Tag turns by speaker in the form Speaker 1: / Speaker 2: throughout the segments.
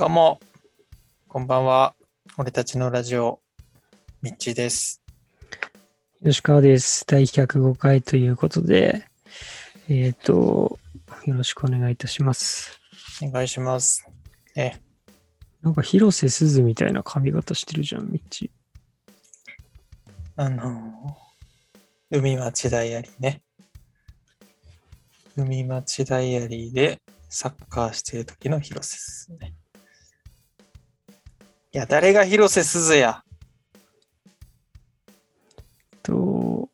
Speaker 1: どうも、こんばんは。俺たちのラジオ、ミッチーです。
Speaker 2: 吉川です。第105回ということで、えっ、と、よろしくお願いいたします。
Speaker 1: お願いします。え、
Speaker 2: なんか広瀬すずみたいな髪型してるじゃん、ミッチ。
Speaker 1: あのー、海町ダイアリーね。海町ダイアリーでサッカーしてる時の広瀬すずね。いや、誰が広瀬すずや？
Speaker 2: と、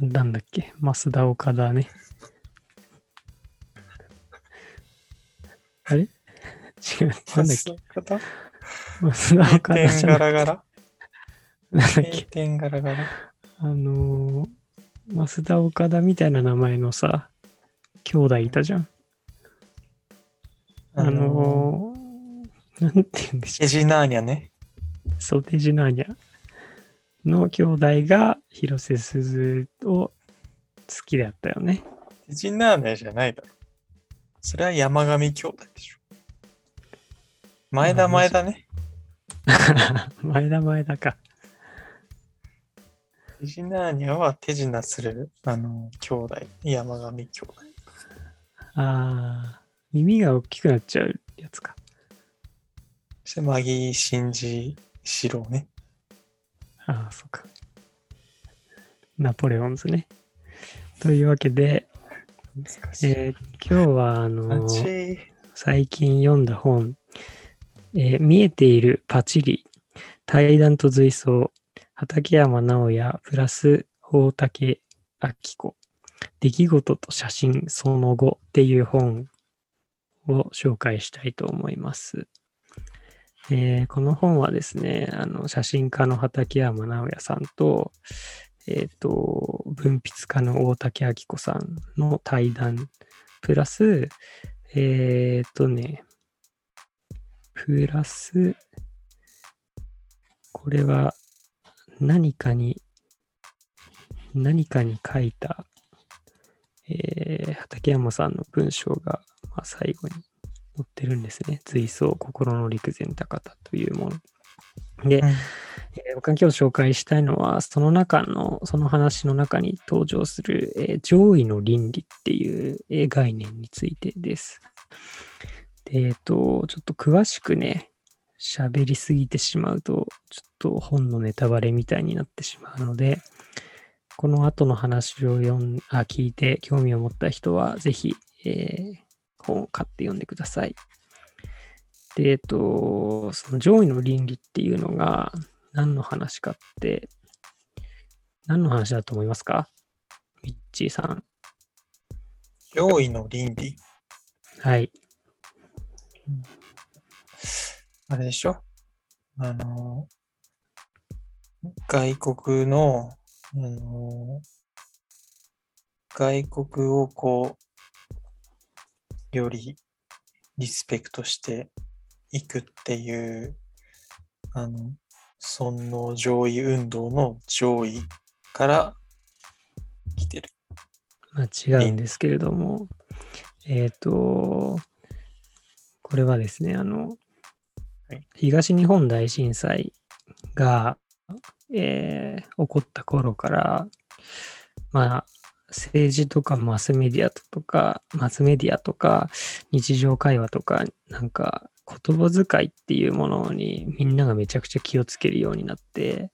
Speaker 2: なんだっけ、増田岡田ね。あれ？違う、なんだっけ、
Speaker 1: 方
Speaker 2: 増田岡田
Speaker 1: 点
Speaker 2: じゃない。
Speaker 1: ガラガラ？
Speaker 2: なんだっけ、
Speaker 1: 点ガラガラ？
Speaker 2: あのー、増田岡田みたいな名前のさ、兄弟いたじゃん。あのー、なんて言うんでしょ
Speaker 1: エジナーニャね。
Speaker 2: ソテジナーニャの兄弟が広瀬すずを好きだったよね。
Speaker 1: エジナーニャじゃないだろ。それは山上兄弟でしょ。前田前田ね。
Speaker 2: 前田前田か。
Speaker 1: エジナーニャは手品する、あの、兄弟、山上兄弟。
Speaker 2: ああ、耳が大きくなっちゃうやつか。
Speaker 1: そして、マギー・シンジ・シローね。
Speaker 2: ああ、そうか。ナポレオンズね。というわけで。えー今日はあのー
Speaker 1: い。
Speaker 2: 最近読んだ本、えー見えているパチリ、対談と随想、畠山直也プラス大竹明子、出来事と写真その後っていう本を紹介したいと思います。えーこの本はですね、あの写真家の畠山直也さんと、えっ、と、文筆家の大竹明子さんの対談プラス、えーっとね、プラス、これは何かに、何かに書いた、えー畠山さんの文章が、まあ、最後に載ってるんですね。追想心の陸前高田というもの。で、
Speaker 1: うん
Speaker 2: えー僕が今日紹介したいのは、その中の、その話の中に登場する、えー上位の倫理っていう、えー概念についてです。でえっ、と、ちょっと詳しくね、喋りすぎてしまうと、ちょっと本のネタバレみたいになってしまうので、この後の話を読んあ聞いて興味を持った人は、ぜひ、えー本を買って読んでください。で、えっ、と、その上位の倫理っていうのが、何の話かって、何の話だと思いますか？ミッチーさん。
Speaker 1: 上位の倫理？
Speaker 2: はい。
Speaker 1: あれでしょ？あの、外国の、あの、外国をこう、よりリスペクトしていくっていう、あの、尊皇上位運動の上位から来てる。
Speaker 2: まあ、違うんですけれども、えっ、と、これはですね、あの、
Speaker 1: はい
Speaker 2: 東日本大震災が、えー起こった頃から、まあ、政治とかマスメディアとか、マスメディアとか、日常会話とか、なんか、言葉遣いっていうものにみんながめちゃくちゃ気をつけるようになって、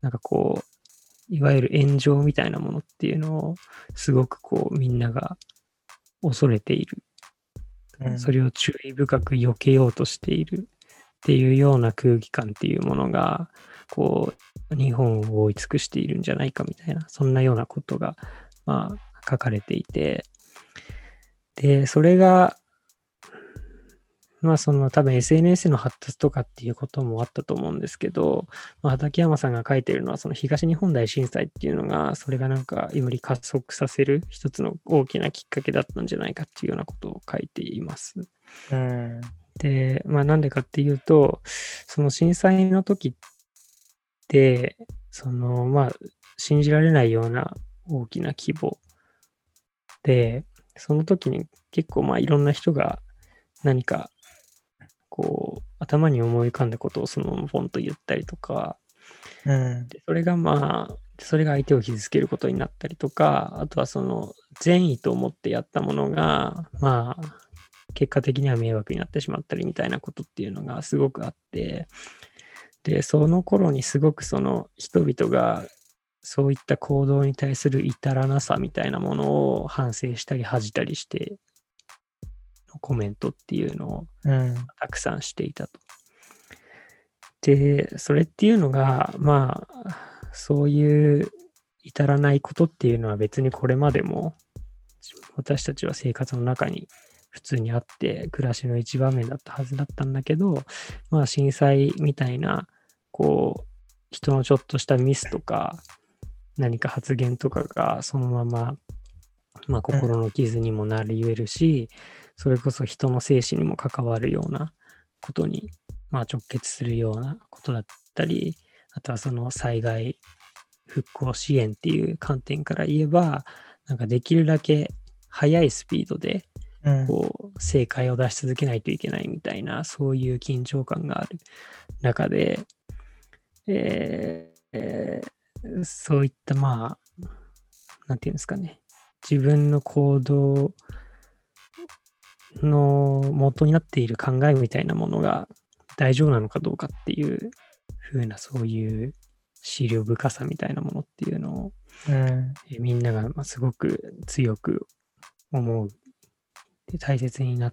Speaker 2: なんかこう、いわゆる炎上みたいなものっていうのを、すごくこう、みんなが恐れている。
Speaker 1: うん
Speaker 2: それを注意深く避けようとしているっていうような空気感っていうものが、こう、日本を覆い尽くしているんじゃないかみたいな、そんなようなことが、まあ、書かれていて、で、それが、まあ、その多分 SNS の発達とかっていうこともあったと思うんですけど、まあ、畠山さんが書いてるのは、その東日本大震災っていうのが、それがなんかより加速させる一つの大きなきっかけだったんじゃないかっていうようなことを書いています。
Speaker 1: うん。
Speaker 2: で、まあなんでかっていうと、その震災の時って、そのまあ信じられないような大きな規模で、その時に結構まあいろんな人が何かこう、頭に思い浮かんだことをそのままポンと言ったりとか、
Speaker 1: うん。
Speaker 2: でそれがまあ、それが相手を傷つけることになったりとか、あとはその善意と思ってやったものが、まあ、結果的には迷惑になってしまったりみたいなことっていうのがすごくあって、で、その頃にすごくその人々がそういった行動に対する至らなさみたいなものを反省したり恥じたりしてのコメントっていうのを
Speaker 1: うん。
Speaker 2: たくさんしていたと。で、それっていうのが、まあ、そういう至らないことっていうのは別にこれまでも私たちは生活の中に普通にあって暮らしの一場面だったはずだったんだけど、まあ震災みたいな、こう、人のちょっとしたミスとか、何か発言とかがそのまま、まあ心の傷にもなり得るし、それこそ人の生死にも関わるようなことに、まあ、直結するようなことだったり、あとはその災害復興支援っていう観点から言えば、なんかできるだけ速いスピードで
Speaker 1: うん。
Speaker 2: こう正解を出し続けないといけないみたいな、そういう緊張感がある中で、えーえーそういったまあ、なんていうんですかね、自分の行動の元になっている考えみたいなものが大丈夫なのかどうかっていう風なそういう資料深さみたいなものっていうのを
Speaker 1: うん。
Speaker 2: えーみんながまあすごく強く思う。で大切にな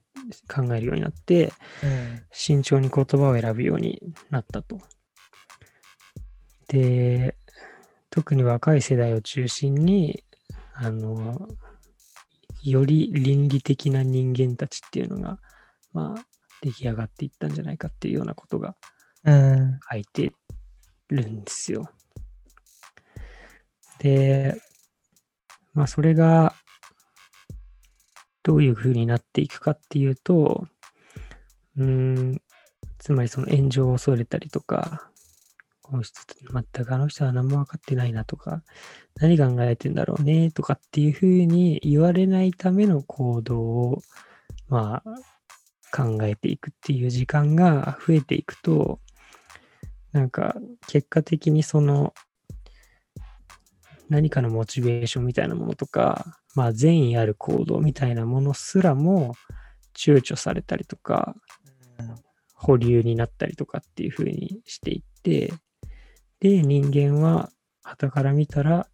Speaker 2: 考えるようになって、
Speaker 1: うん。
Speaker 2: 慎重に言葉を選ぶようになったと。で、特に若い世代を中心に、あの、より倫理的な人間たちっていうのが、まあ、出来上がっていったんじゃないかっていうようなことが
Speaker 1: うん。
Speaker 2: 書いてるんですよ。で、まあそれがどういう風になっていくかっていうと、うーん、つまりその炎上を恐れたりとか、この人、全くあの人は何も分かってないなとか、何考えてんだろうねとかっていう風に言われないための行動を、まあ、考えていくっていう時間が増えていくと、なんか結果的にその何かのモチベーションみたいなものとか、まあ善意ある行動みたいなものすらも躊躇されたりとか、保留になったりとかっていう風にしていって、で、人間は傍から見たら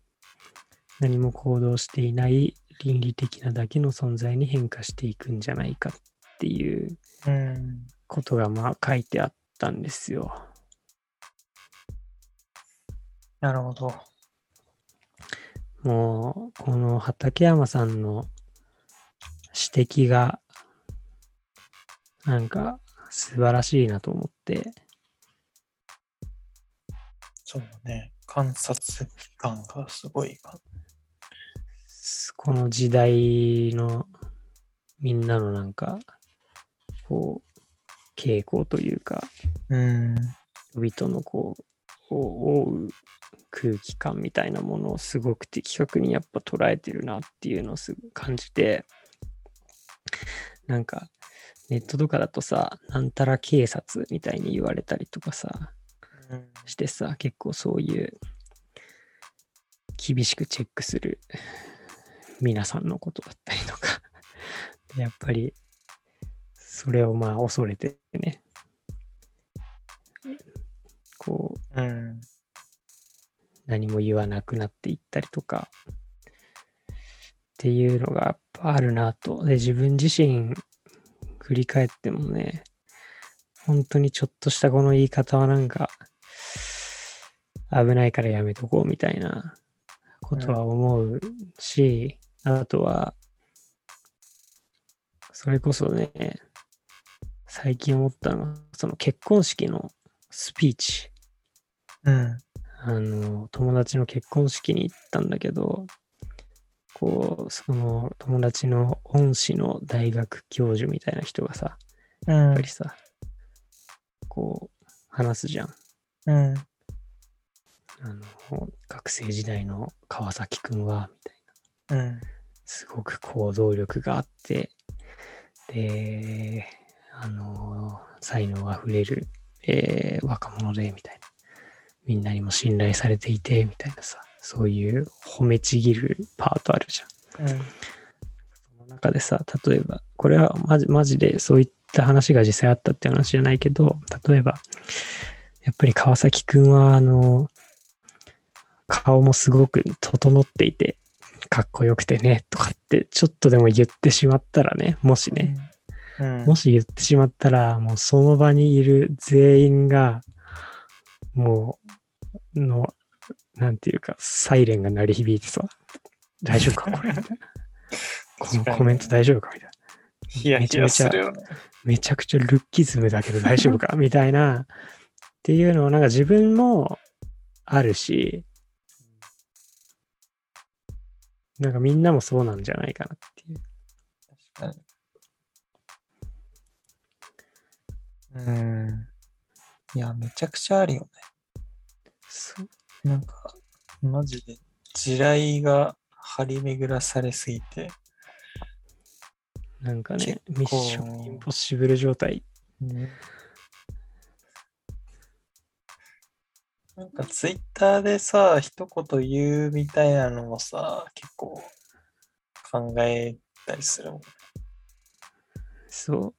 Speaker 2: 何も行動していない倫理的なだけの存在に変化していくんじゃないかっていう。ことがまあ書いてあったんですよ。
Speaker 1: なるほど。
Speaker 2: もう、この畠山さんの指摘が、なんか素晴らしいなと思って、
Speaker 1: そうね。観察感がすごいか。
Speaker 2: この時代のみんなのなんか、こう、傾向というか、
Speaker 1: うん。
Speaker 2: 人々のこう、を覆う空気感みたいなものをすごく的確にやっぱ捉えてるなっていうのをすごく感じて、なんかネットとかだとさ、なんたら警察みたいに言われたりとかさ、してさ、結構そういう厳しくチェックする皆さんのことだったりとか、で やっぱりそれをまあ恐れてね、こう
Speaker 1: うん。
Speaker 2: 何も言わなくなっていったりとかっていうのがやっぱあるなと。で、自分自身振り返ってもね、本当にちょっとしたこの言い方はなんか危ないからやめとこうみたいなことは思うし、あとは、それこそね、最近思ったのは、その結婚式のスピーチ。
Speaker 1: うん。
Speaker 2: あの、友達の結婚式に行ったんだけど、こう、その友達の恩師の大学教授みたいな人がさ、
Speaker 1: うん
Speaker 2: やっぱり。さ、こう、話すじゃん。
Speaker 1: うん。
Speaker 2: あの、学生時代の川崎くんは、みたいな。
Speaker 1: うん。
Speaker 2: すごく行動力があって、で、あの、才能あふれる、えー若者で、みたいな。みんなにも信頼されていて、みたいなさ、そういう褒めちぎるパートあるじゃん。
Speaker 1: うん。
Speaker 2: その中でさ、例えば、これはマジマジでそういった話が実際あったって話じゃないけど、例えば、やっぱり川崎くんは、あの、顔もすごく整っていて、かっこよくてね、とかって、ちょっとでも言ってしまったらね、もしね、
Speaker 1: うん。
Speaker 2: もし言ってしまったら、もうその場にいる全員が、もう、の、なんていうか、サイレンが鳴り響いてさ、大丈夫かこれ。このコメント大丈夫かみたいな。
Speaker 1: ヒヤヒヤするよね。
Speaker 2: めちゃくちゃルッキズムだけど大丈夫かみたいな、っていうのをなんか自分もあるし、なんかみんなもそうなんじゃないかなっていう。
Speaker 1: 確かに。うん。いや、めちゃくちゃあるよね。
Speaker 2: そう
Speaker 1: なんか、マジで地雷が張り巡らされすぎて、
Speaker 2: なんかね、ミッションインポッシブル状態。
Speaker 1: なんかツイッターでさ、一言言うみたいなのもさ、結構考えたりするもん。
Speaker 2: そう。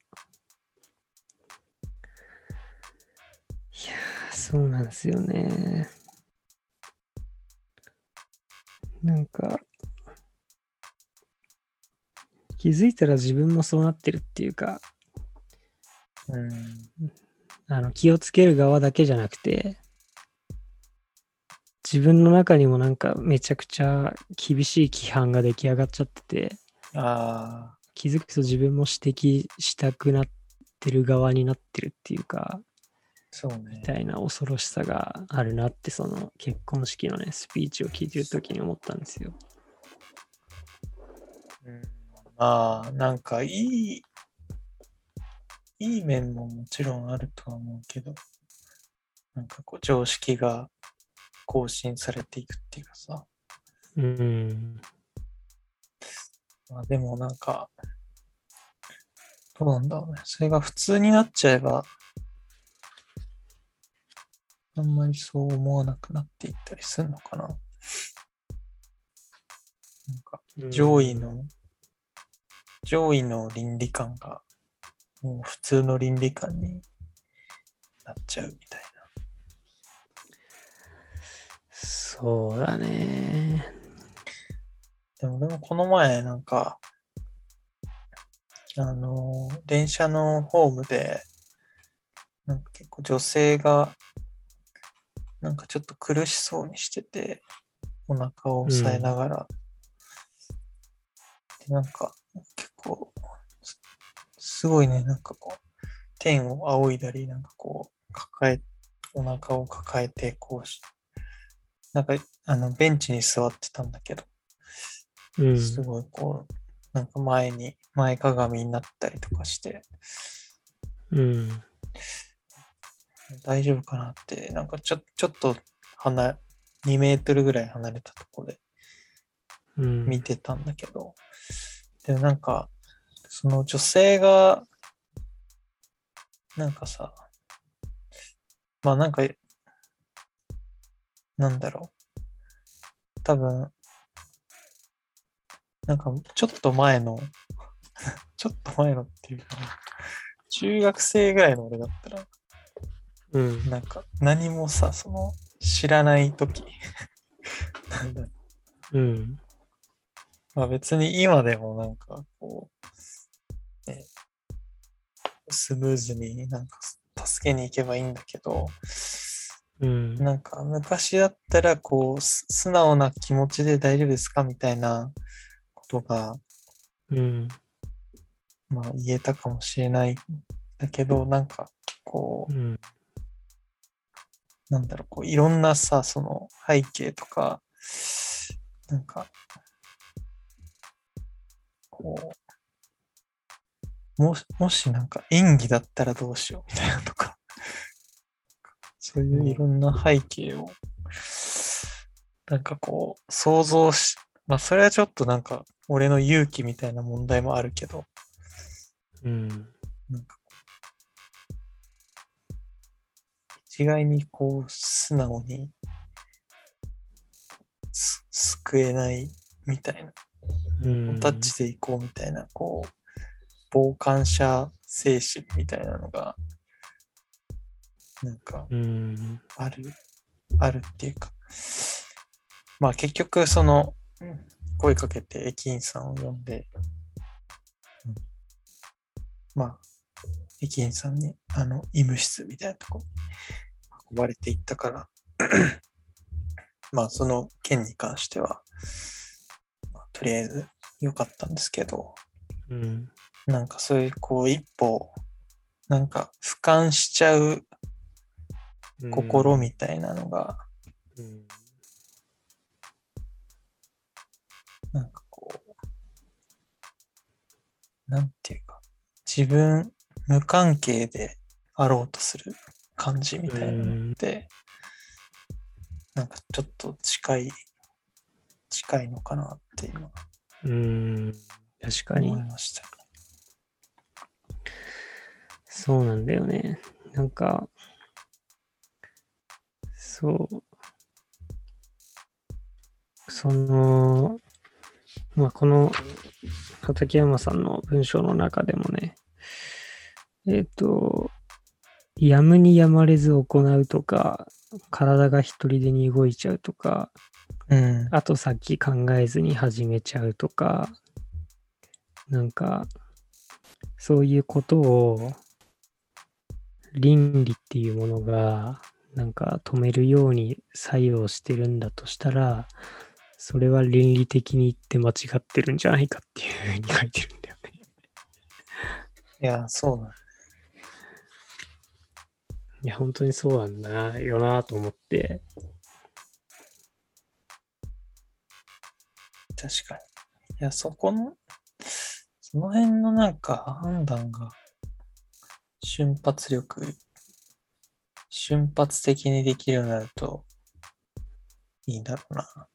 Speaker 2: いやー、そうなんですよね。なんか、気づいたら自分もそうなってるっていうか、
Speaker 1: うん。
Speaker 2: あの気をつける側だけじゃなくて、自分の中にもなんかめちゃくちゃ厳しい規範が出来上がっちゃってて、
Speaker 1: あ
Speaker 2: 気づくと自分も指摘したくなってる側になってるっていうか、
Speaker 1: あ、そうね
Speaker 2: み。たいな恐ろしさがあるなって、その結婚式のね、スピーチを聞いてるときに思ったんですよ。
Speaker 1: うん、まあ、なんかいい、いい面ももちろんあるとは思うけど、なんかこう常識が更新されていくっていうかさ、
Speaker 2: うん。
Speaker 1: まあでもなんか、どうなんだろうね。それが普通になっちゃえば、あんまりそう思わなくなっていったりするのかな。なんか上位の、上位の倫理観が、もう普通の倫理観になっちゃうみたい
Speaker 2: そうだね。
Speaker 1: な。でも、でもこの前、なんか、あの、電車のホームで、なんか結構女性が、なんかちょっと苦しそうにしてて、お腹を押さえながら、でなんか結構、すすごいね、なんかこう、天を仰いだり、なんかこう、抱え、お腹を抱えて、こうし、なんか、あの、ベンチに座ってたんだけど、
Speaker 2: うん。
Speaker 1: すごいこう、なんか前に、前かがみになったりとかして、
Speaker 2: うん。
Speaker 1: 大丈夫かなって、なんかちょちょっと離、2メートルぐらい離れたところで
Speaker 2: うん。
Speaker 1: 見てたんだけど、でもなんか、その女性が、なんかさ、まあなんか、なんだろう。多分、なんかちょっと前の、ちょっと前のっていうか、中学生ぐらいの俺だったら、
Speaker 2: うん。
Speaker 1: なんか何もさ、その知らないとき、なんだ
Speaker 2: うん。
Speaker 1: まあ別に今でもなんかこう、ね、スムーズになんか助けに行けばいいんだけど、
Speaker 2: うん。
Speaker 1: なんか昔だったらこう、す素直な気持ちで大丈夫ですかみたいなことが、
Speaker 2: うん。
Speaker 1: まあ言えたかもしれないんだけど、なんかこう
Speaker 2: う、ん。
Speaker 1: なんだろう、こういろんなさ、その背景とか、なんか、こう、もし、もしなんか演技だったらどうしようみたいなとか、そういういろんな背景を、なんかこう、想像し、まあそれはちょっとなんか、俺の勇気みたいな問題もあるけど、
Speaker 2: うん。
Speaker 1: なんか一概にこう、素直にす救えないみたいな、
Speaker 2: うん。
Speaker 1: タッチでいこうみたいな、こう、傍観者精神みたいなのが、なんか、
Speaker 2: うん。
Speaker 1: ある、あるっていうか、まあ結局その、うん声かけて駅員さんを呼んで、うんまあ、駅員さんに、あの、医務室みたいなとこに運ばれていったから、まあその件に関しては、まあとりあえず良かったんですけど、
Speaker 2: うん。
Speaker 1: なんかそういうこう一歩、なんか俯瞰しちゃう心みたいなのが、
Speaker 2: うん。
Speaker 1: なんかこう、なんていうか、自分無関係であろうとする感じみたいなのって、なんかちょっと近い、近いのかなって今
Speaker 2: うん。確かに
Speaker 1: 思い。ました。
Speaker 2: そうなんだよね。なんか、そう。その、まあ、この畠山さんの文章の中でもね、えっ、と、やむにやまれず行うとか、体が一人でに動いちゃうとか、
Speaker 1: うん。
Speaker 2: 後先考えずに始めちゃうとか、なんか、そういうことを、倫理っていうものが、なんか止めるように作用してるんだとしたら、それは倫理的に言って間違ってるんじゃないかっていうふうに書いてるんだよね。
Speaker 1: いや、そうなん
Speaker 2: いや、本当にそうなんだよなと思って。
Speaker 1: 確かに。いや、そこの、その辺のなんか判断が、瞬発力、瞬発的にできるようになると、いいんだろうな。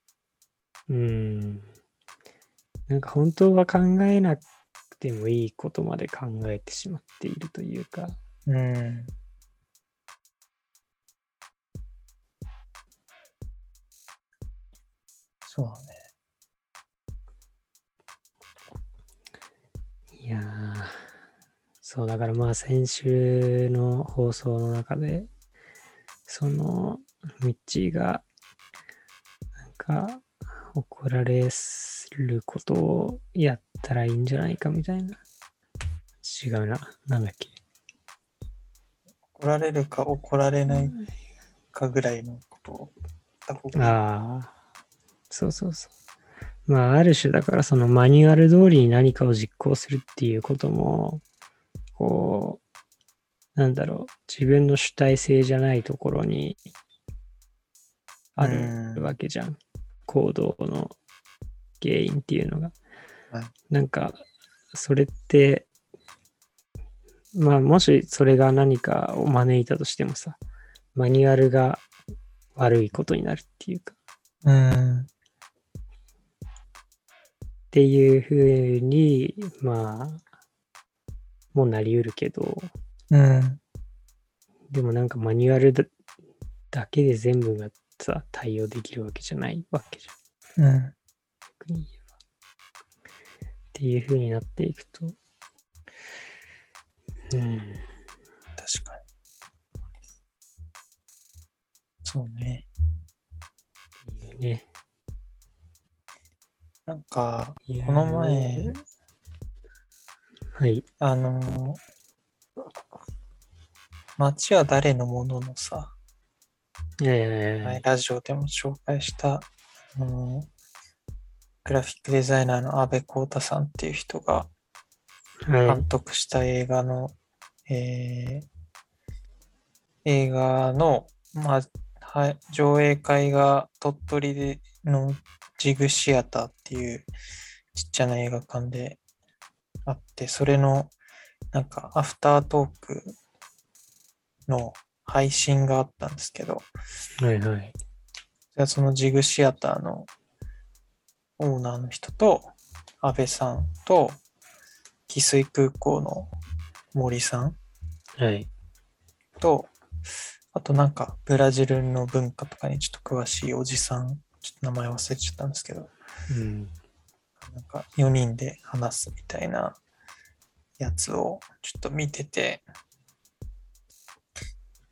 Speaker 2: うん。なんか本当は考えなくてもいいことまで考えてしまっているというか、
Speaker 1: うん。そうだね。
Speaker 2: いやー、そう、だからまあ先週の放送の中で、その、ミッチーが、なんか、怒られることをやったらいいんじゃないかみたいな。違うな。なんだっけ。
Speaker 1: 怒られるか怒られないかぐらいのことをた方が
Speaker 2: ああ、そうそうそう。まあ、ある種だからそのマニュアル通りに何かを実行するっていうことも、こう、なんだろう、自分の主体性じゃないところにあ
Speaker 1: うん
Speaker 2: るわけじゃん。行動の原因っていうのが。
Speaker 1: はい
Speaker 2: なんか、それって、まあ、もしそれが何かを招いたとしてもさ、マニュアルが悪いことになるっていうか、
Speaker 1: うん。
Speaker 2: っていうふうに、まあ、もうなりうるけど、
Speaker 1: うん。
Speaker 2: でもなんかマニュアルだだけで全部がさ、対応できるわけじゃないわけじゃん。
Speaker 1: うん。
Speaker 2: 逆に言えば。っていうふうになっていくと、うん、
Speaker 1: 確かに。そうね。
Speaker 2: いいね。
Speaker 1: なんか、この前、
Speaker 2: はい。
Speaker 1: あのー街は誰のもののさ、前ラジオでも紹介した、あのーグラフィックデザイナーの安部浩太さんっていう人が
Speaker 2: はい
Speaker 1: 監。督した映画の、えー映画の、まあ、はい、上映会が鳥取でのジグシアターっていうちっちゃな映画館であって、それのなんかアフタートークの配信があったんですけど、
Speaker 2: はいはい。
Speaker 1: じゃあそのジグシアターのオーナーの人と、安倍さんと、汽水空港の森さん
Speaker 2: はい。
Speaker 1: と、あとなんかブラジルの文化とかにちょっと詳しいおじさん、ちょっと名前忘れちゃったんですけど、
Speaker 2: うん。
Speaker 1: なんか4人で話すみたいなやつをちょっと見てて、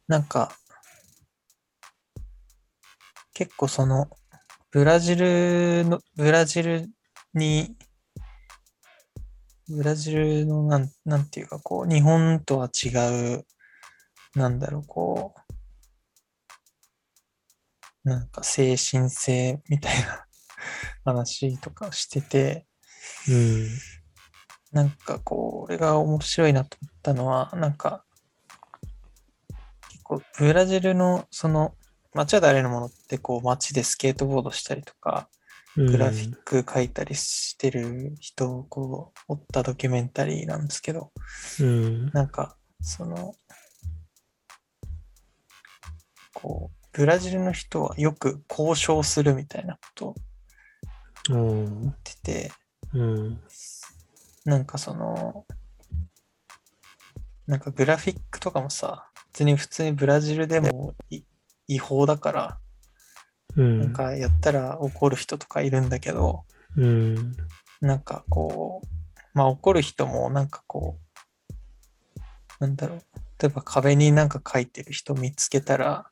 Speaker 1: なんか、結構その、ブラジルの、ブラジルに、ブラジルのなん、なんていうかこう、日本とは違う、なんだろう、こう、なんか精神性みたいな話とかしてて、
Speaker 2: うん。
Speaker 1: なんかこう、俺が面白いなと思ったのは、なんか、結構ブラジルのその、街は誰のものってこう街でスケートボードしたりとか、グラフィック描いたりしてる人をこう追ったドキュメンタリーなんですけど、
Speaker 2: うん。
Speaker 1: なんかその、こう、ブラジルの人はよく交渉するみたいなことを
Speaker 2: うん。
Speaker 1: 言ってて、
Speaker 2: うん。
Speaker 1: なんかその、なんかグラフィックとかもさ、別に普通にブラジルでもい違法だから、
Speaker 2: うん。
Speaker 1: なんかやったら怒る人とかいるんだけど、
Speaker 2: うん。
Speaker 1: なんかこう、まあ怒る人もなんかこう、なんだろう、例えば壁になんか書いてる人見つけたら、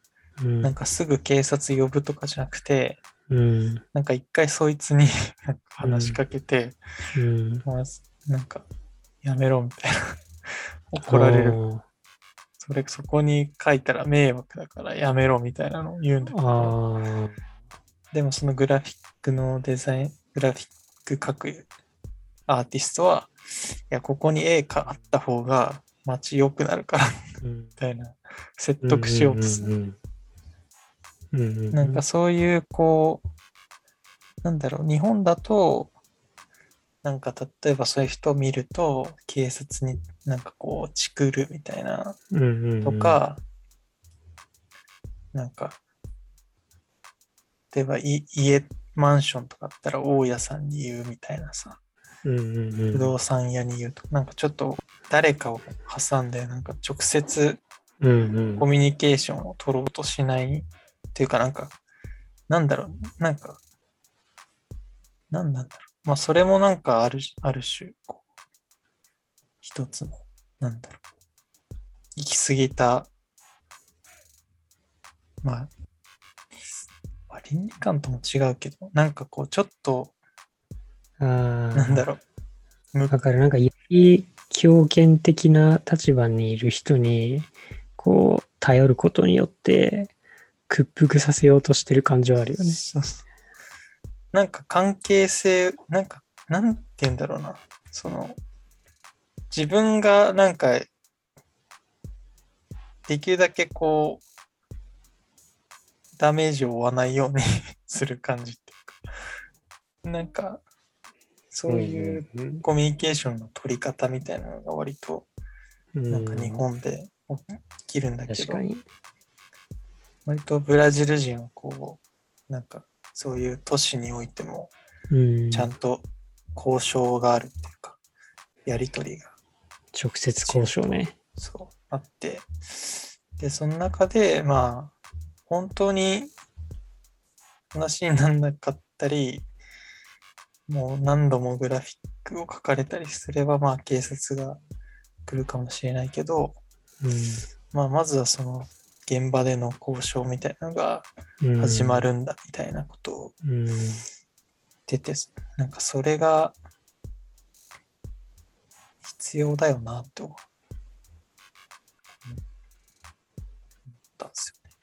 Speaker 2: うん。
Speaker 1: なんかすぐ警察呼ぶとかじゃなくて、
Speaker 2: うん。
Speaker 1: なんか一回そいつに 話しかけて、
Speaker 2: うん。
Speaker 1: まあなんかやめろみたいな 怒られる。それそこに書いたら迷惑だからやめろみたいなのを言うんだけど。でもそのグラフィックのデザイン、グラフィック描くアーティストは、いや、ここに絵があった方が街良くなるからみ
Speaker 2: うん。
Speaker 1: たいな説得しようとする。なんかそういうこう、なんだろう、日本だと、なんか例えばそういう人を見ると、警察になんかこう、チクるみたいなとか、なんか、例えばい家、マンションとかあったら大家さんに言うみたいなさ、
Speaker 2: うんうんうん、
Speaker 1: 不動産屋に言うと、なんかちょっと誰かを挟んで、なんか直接コミュニケーションを取ろうとしないっていうかなんか、なんだろう、なんか、なんなんだろう。まあそれもなんかある、ある種、こう、一つの、なんだろう、行き過ぎた、まあ、まあ倫理観とも違うけど、なんかこう、ちょっと、
Speaker 2: あー。
Speaker 1: なんだろう、む
Speaker 2: だからなんかより強権的な立場にいる人にこう頼ることによって屈服させようとしてる感じはあるよね。
Speaker 1: そうそうなんか関係性、なんか、なんて言うんだろうな。その、自分がなんか、できるだけこう、ダメージを負わないように する感じっていうか、なんか、そういう
Speaker 2: うん
Speaker 1: コミュニケーションの取り方みたいなのが割と、
Speaker 2: うん
Speaker 1: なんか日本で起きるんだけど。割とブラジル人はこう、なんか、そういう都市においても、
Speaker 2: うん、
Speaker 1: ちゃんと交渉があるっていうか、やりとりが。
Speaker 2: 直接交渉ね。
Speaker 1: そうあって、で、その中で、まあ、本当に話にならなかったり、もう何度もグラフィックを書かれたりすれば、まあ警察が来るかもしれないけど、まあまずはその現場での交渉みたいなのが
Speaker 2: うん、
Speaker 1: 始まるんだみたいなことを
Speaker 2: うん。
Speaker 1: 出て、なんかそれが必要だよなって思ったんですよね。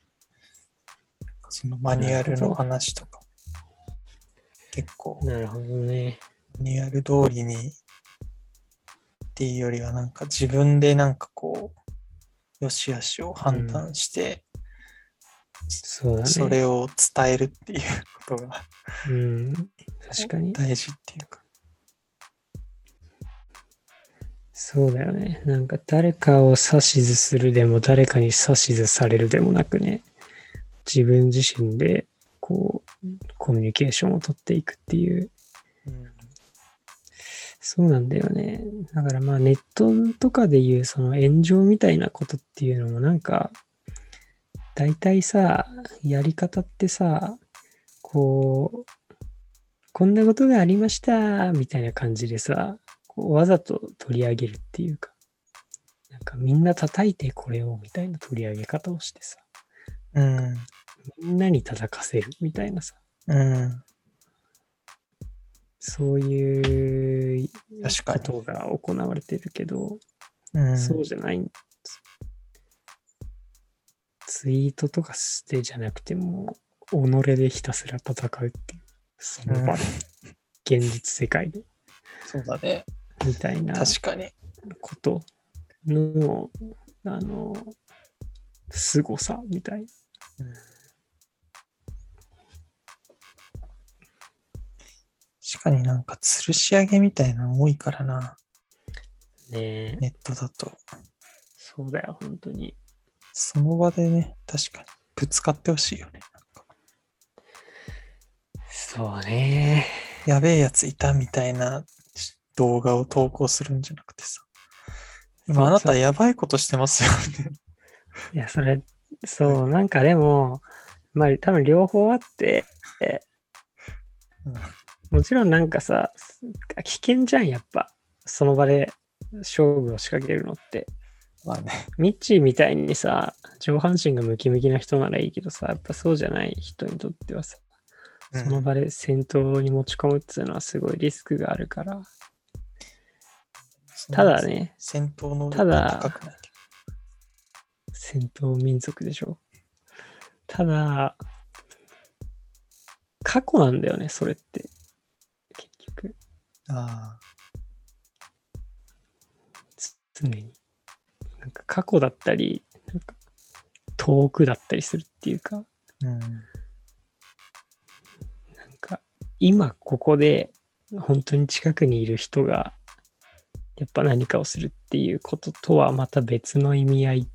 Speaker 1: そのマニュアルの話とか、結構
Speaker 2: なるほどね。
Speaker 1: マニュアル通りにっていうよりはなんか自分でなんかこう、よしあしを判断して、
Speaker 2: そうだね。
Speaker 1: それを伝えるっていうことが
Speaker 2: うん。確かに。
Speaker 1: 大事っていうか。
Speaker 2: そうだよね。なんか誰かを指図するでも誰かに指図されるでもなくね、自分自身でこうコミュニケーションを取っていくっていう、
Speaker 1: うん
Speaker 2: そうなんだよね。だからまあネットとかでいうその炎上みたいなことっていうのもなんか、大体さ、やり方ってさ、こう、こんなことがありましたみたいな感じでさ、こうわざと取り上げるっていうか、なんかみんな叩いてこれをみたいな取り上げ方をしてさ、
Speaker 1: うん。
Speaker 2: みんなに叩かせるみたいなさ、
Speaker 1: うん。
Speaker 2: そういう。ことが行われてるけど、
Speaker 1: うん。
Speaker 2: そうじゃない。ツイートとかしてじゃなくても、己でひたすら戦うっていう、その場で、現実世界で、
Speaker 1: そうだね。
Speaker 2: みたいな
Speaker 1: 確かに。
Speaker 2: ことの、あの、凄さみたいな。
Speaker 1: 確かになんか吊るし上げみたいなの多いからな。
Speaker 2: ねえ、
Speaker 1: ネットだと。
Speaker 2: そうだよ、本当に。
Speaker 1: その場でね、確かにぶつかってほしいよね。
Speaker 2: そうね。
Speaker 1: やべえやついたみたいな動画を投稿するんじゃなくてさ。今あなたやばいことしてますよね。
Speaker 2: いや、それ、そう、なんかでも、まあ多分両方あって、
Speaker 1: うん
Speaker 2: もちろんなんかさ、危険じゃん、やっぱ。その場で勝負を仕掛けるのって。
Speaker 1: まあね。
Speaker 2: ミッチーみたいにさ、上半身がムキムキな人ならいいけどさ、やっぱそうじゃない人にとってはさ、
Speaker 1: うん
Speaker 2: その場で戦闘に持ち込むっていうのはすごいリスクがあるから。ただ。ね、
Speaker 1: 戦闘能力
Speaker 2: ただ戦闘民族でしょ。ただ、過去なんだよね、それって。結局、
Speaker 1: ど。あ
Speaker 2: 常に。なんか過去だったり、なんか遠くだったりするっていうか、
Speaker 1: あ。うん。
Speaker 2: なんか今ここで本当に近くにいる人がやっぱ何かをするっていうこととはまた別の意味合い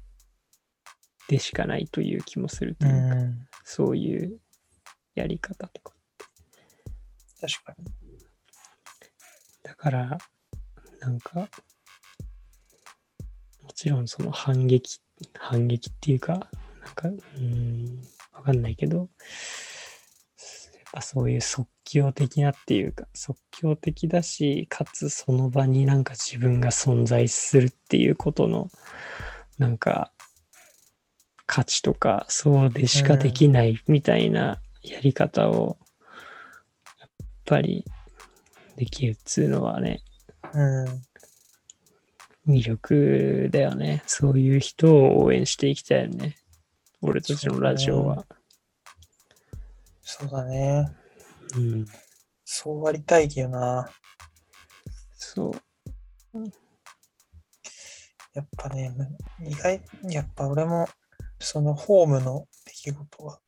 Speaker 2: でしかないという気もすると
Speaker 1: う
Speaker 2: いうか、
Speaker 1: ん。
Speaker 2: そういうやり方とか。
Speaker 1: 確かに。
Speaker 2: だから、なんか、もちろんその反撃、反撃っていうか、なんか、うーん、わかんないけど、やっぱそういう即興的なっていうか、即興的だし、かつその場になんか自分が存在するっていうことの、なんか、価値とか、そうでしかできないみたいなやり方を、やっぱりできるっつうのはね、
Speaker 1: うん。
Speaker 2: 魅力だよね。そういう人を応援していきたいよね。俺たちのラジオは。
Speaker 1: そうだね。
Speaker 2: うん。
Speaker 1: そうありたいよな。
Speaker 2: そう。
Speaker 1: やっぱね、意外、やっぱ俺も、そのホームの出来事は、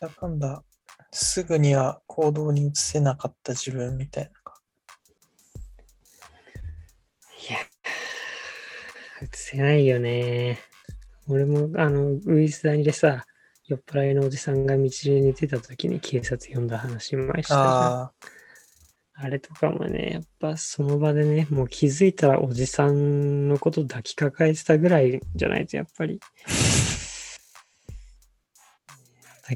Speaker 1: だかんだ、すぐには行動に移せなかった自分みたいな。
Speaker 2: いや、映せないよね。俺も、あの、ウイスダニでさ、酔っ払いのおじさんが道で寝てた時に警察呼んだ話前した
Speaker 1: あ
Speaker 2: れとかもね、やっぱその場でね、もう気づいたらおじさんのこと抱きかかえてたぐらいじゃないと、やっぱり。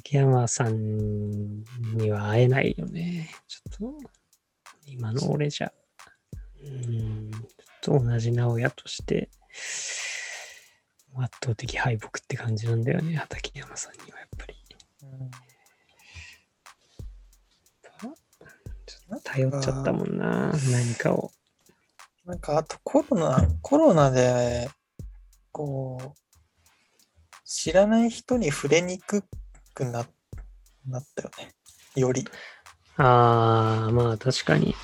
Speaker 2: 竹山さんには会えないよね。ちょっと、今の俺じゃ。うん、ちょっと同じ直哉として、圧倒的敗北って感じなんだよね、畠山さんにはやっぱり。
Speaker 1: あ、うん
Speaker 2: 頼っちゃったもんな、何かを。
Speaker 1: なんか、あとコロナ、コロナで、こう、知らない人に触れにくくななったよね。より。
Speaker 2: ああ、まあ確かに。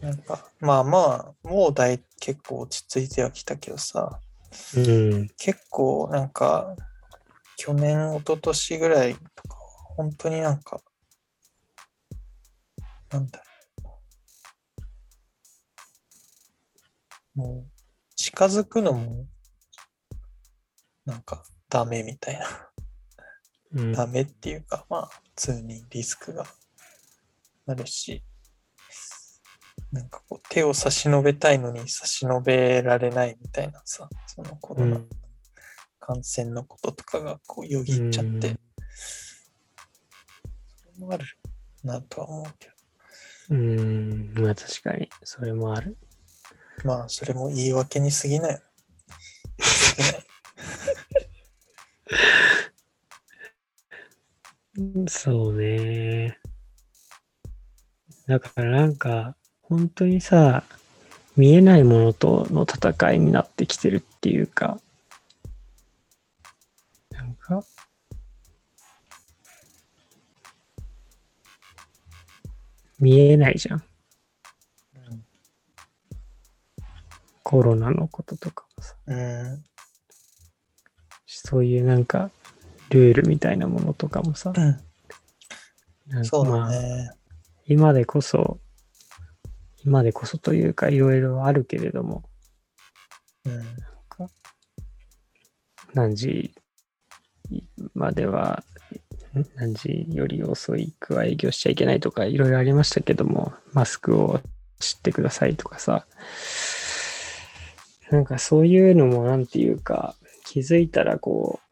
Speaker 1: なんか、まあまあ、もう大結構落ち着いてはきたけどさ、
Speaker 2: うん。
Speaker 1: 結構なんか、去年、一昨年ぐらいとか、本当になんか、なんだろう。もう、近づくのも、なんか、ダメみたいな。
Speaker 2: うん、
Speaker 1: ダメっていうか、まあ、普通にリスクがあるし、なんかこう、手を差し伸べたいのに差し伸べられないみたいなさ、そのコロナ。
Speaker 2: うん
Speaker 1: 感染のこととかがこうよぎっちゃって、
Speaker 2: うん
Speaker 1: それもあるなとは思うけど、
Speaker 2: うーん、まあ確かに、それもある。
Speaker 1: まあそれも言い訳に過ぎない。過ぎない。
Speaker 2: そうね。だからなんか、本当にさ、見えないものとの戦いになってきてるっていうか、なんか、見えないじゃん。コロナのこととかもさ。
Speaker 1: うん。
Speaker 2: そういうなんか、ルールみたいなものとかもさ、
Speaker 1: うん。
Speaker 2: なんか
Speaker 1: そう
Speaker 2: まあ、
Speaker 1: だね。
Speaker 2: 今でこそ、今でこそというかいろいろあるけれども、
Speaker 1: うん。
Speaker 2: 何時までは、ん何時より遅いくは営業しちゃいけないとかいろいろありましたけども、マスクを知ってくださいとかさ、なんかそういうのもなんていうか、気づいたらこう、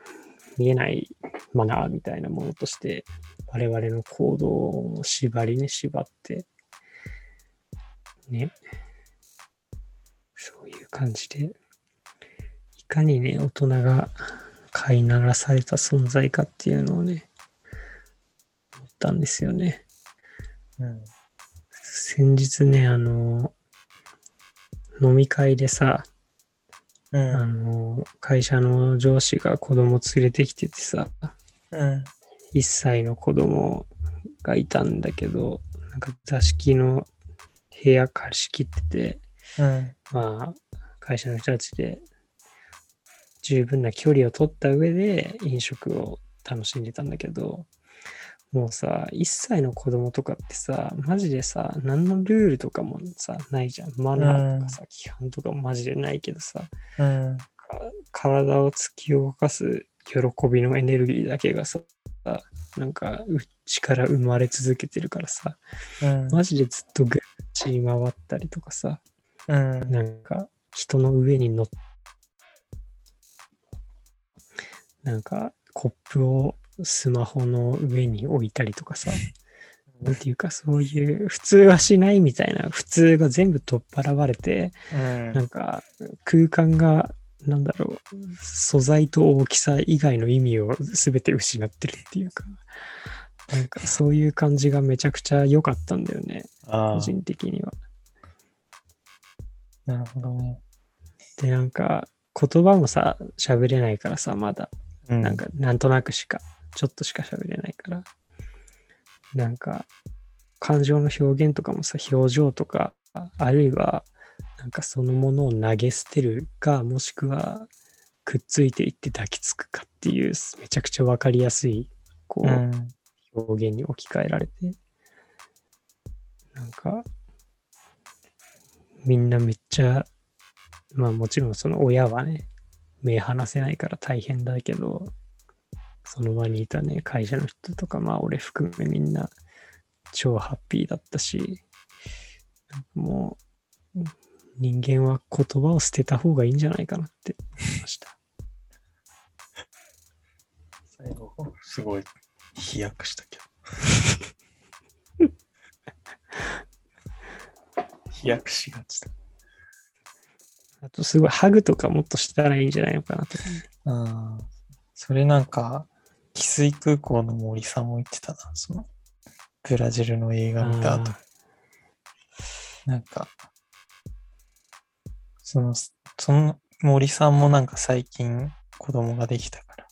Speaker 2: 見えないマナーみたいなものとして、我々の行動を縛りに縛って、ね、そういう感じで、いかにね、大人が飼いならされた存在かっていうのをね、思ったんですよね。
Speaker 1: うん。
Speaker 2: 先日ね、あの、飲み会でさ、
Speaker 1: う
Speaker 2: あ
Speaker 1: ん。
Speaker 2: の、会社の上司が子供連れてきててさ、
Speaker 1: うん。
Speaker 2: 1歳の子供がいたんだけど、なんか座敷の部屋借りし切ってて、
Speaker 1: うん。
Speaker 2: まあ、会社の人たちで十分な距離を取った上で飲食を楽しんでたんだけど、もうさ、1歳の子供とかってさ、マジでさ、何のルールとかもさ、ないじゃん。マナーとかさ、規範とかもマジでないけどさ、
Speaker 1: うん。
Speaker 2: か体を突き動かす喜びのエネルギーだけがさ、なんか内から生まれ続けてるからさ、
Speaker 1: うん。
Speaker 2: マジでずっとぐっちり回ったりとかさ、
Speaker 1: うん。
Speaker 2: なんか人の上に乗っなんかコップをスマホの上に置いたりとかさ、なんていうかそういう普通はしないみたいな普通が全部取っ払われて、
Speaker 1: うん
Speaker 2: なんか空間がなんだろう、素材と大きさ以外の意味を全て失ってるっていうか、なんかそういう感じがめちゃくちゃ良かったんだよね、
Speaker 1: あ
Speaker 2: 個人的には。
Speaker 1: あ、なるほどね。
Speaker 2: で、なんか言葉もさ、喋れないからさ、まだ。
Speaker 1: うん
Speaker 2: なんか、なんとなくしか、ちょっとしか喋れないから。なんか、感情の表現とかもさ、表情とか、あるいは、なんかそのものを投げ捨てるか、もしくは、くっついていって抱きつくかっていう、めちゃくちゃわかりやすい、こう、表現に置き換えられて、なんか、みんなめっちゃ、まあもちろんその親はね、目離せないから大変だけど、その場にいたね、会社の人とか、まあ俺含めみんな超ハッピーだったし、もう人間は言葉を捨てた方がいいんじゃないかなって思いました。
Speaker 1: 最後、すごい飛躍したけど。飛躍しがちだ。
Speaker 2: あとすごいハグとかもっとしたらいいんじゃないのかなと。
Speaker 1: ああ、それなんか、汽水空港の森さんも言ってたな。その、ブラジルの映画見た後
Speaker 2: あ。
Speaker 1: なんか、その、その森さんもなんか最近子供ができたから、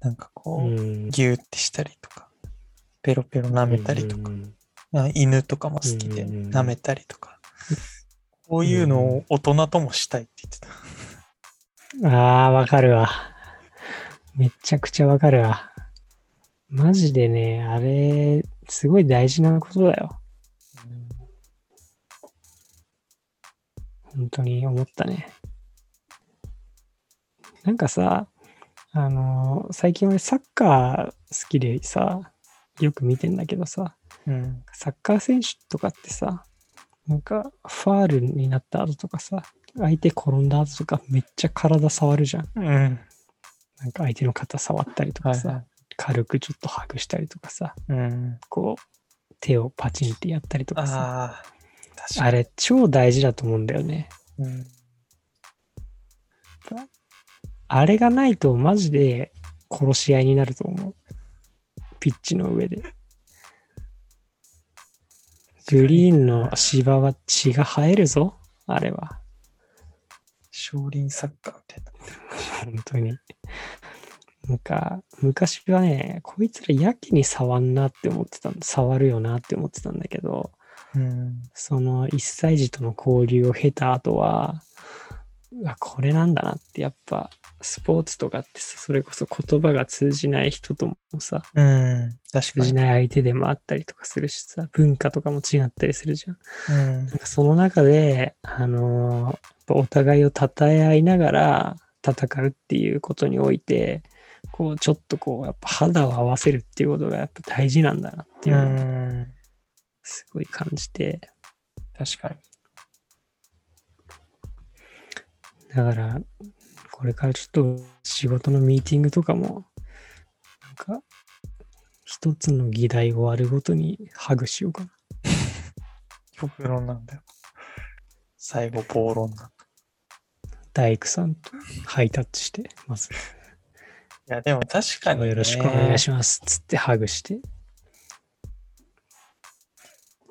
Speaker 1: なんかこう、
Speaker 2: うん
Speaker 1: ギューってしたりとか、ペロペロ舐めたりとか、
Speaker 2: うん
Speaker 1: あ犬とかも好きで舐めたりとか、こういうのを大人ともしたいって言ってた。
Speaker 2: ああ、わかるわ。めちゃくちゃわかるわ。マジでね、あれ、すごい大事なことだよ。本当に思ったね。なんかさ、あのー最近俺サッカー好きでさ、よく見てんだけどさ、
Speaker 1: うん。
Speaker 2: サッカー選手とかってさ、なんかファールになった後とかさ、相手転んだ後とかめっちゃ体触るじゃん。
Speaker 1: うん。
Speaker 2: なんか相手の肩触ったりとかさ、
Speaker 1: はいはい。
Speaker 2: 軽くちょっとハグしたりとかさ、
Speaker 1: うん。
Speaker 2: こう、手をパチンってやったりとかさ、
Speaker 1: あ
Speaker 2: れ超大事だと思うんだよね。
Speaker 1: うん。
Speaker 2: あれがないとマジで殺し合いになると思う。ピッチの上で。グリーンの芝は血が生えるぞ。あれは。
Speaker 1: 少林サッカーみたいな。
Speaker 2: 本当に。なんか、昔はね、こいつらやけに触んなって思ってたん触るよなって思ってたんだけど、
Speaker 1: うん。
Speaker 2: その1歳児との交流を経た後は、うわ、これなんだなって、やっぱ、スポーツとかってさ、それこそ言葉が通じない人ともさ、
Speaker 1: うん。
Speaker 2: 通じない相手でもあったりとかするしさ、文化とかも違ったりするじゃん。
Speaker 1: うん
Speaker 2: なんかその中で、あのーぱお互いを称え合いながら戦うっていうことにおいて、こう、ちょっとこう、やっぱ肌を合わせるっていうことがやっぱ大事なんだなっていう
Speaker 1: う
Speaker 2: のを
Speaker 1: ん。
Speaker 2: すごい感じて、
Speaker 1: 確かに。
Speaker 2: だから、これからちょっと仕事のミーティングとかも、なんか、一つの議題終わるごとにハグしようかな。
Speaker 1: 極論なんだよ。最後、暴論なんだ。
Speaker 2: 大工さんとハイタッチして、まず、
Speaker 1: いや、でも確かに、ね。
Speaker 2: よろしくお願いします。つってハグして。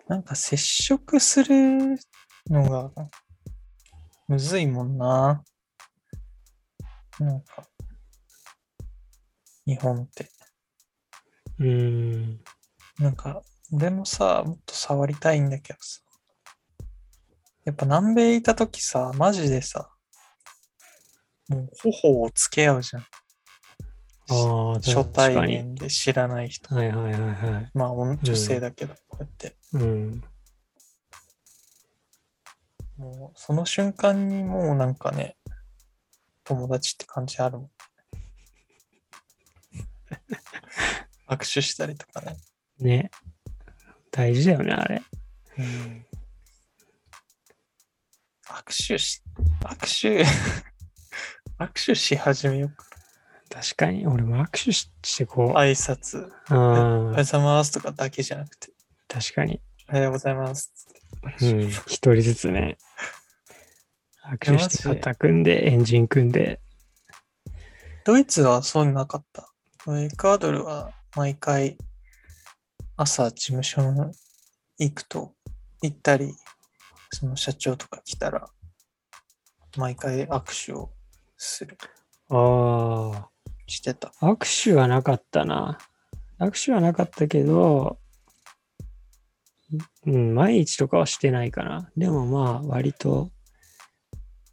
Speaker 1: なんか接触するのがむずいもんな。なんか、日本って。
Speaker 2: うーん。
Speaker 1: なんか、俺もさ、もっと触りたいんだけどさ。やっぱ南米いたときさ、マジでさ、もう頬をつけ合うじゃん。
Speaker 2: ああ、
Speaker 1: 初
Speaker 2: 確
Speaker 1: 対。面で知らない人。
Speaker 2: はいはいはいはい。
Speaker 1: まあ、女女性だけど、こうやって。
Speaker 2: うん。
Speaker 1: もう、その瞬間にもうなんかね、友達って感じあるもん。握手したりとかね。
Speaker 2: ね。大事だよね、あれ。
Speaker 1: うん、握手し、握手、握手し始めようか。
Speaker 2: 確かに、俺も握手ししてこう。
Speaker 1: 挨拶、お
Speaker 2: あ
Speaker 1: はようご
Speaker 2: あ、
Speaker 1: ざいますとかだけじゃなくて、
Speaker 2: 確かに。
Speaker 1: おはようございます。
Speaker 2: うん。一人ずつね。握手して肩組んで、エンジン組んで。
Speaker 1: ドイツはそうなかった？エクアドルは毎回朝事務所に行くと行ったり、その社長とか来たら毎回握手をする。
Speaker 2: あ
Speaker 1: してた。
Speaker 2: あ、握手はなかったな。握手はなかったけど、うん、毎日とかはしてないかな。でもまあ、割と、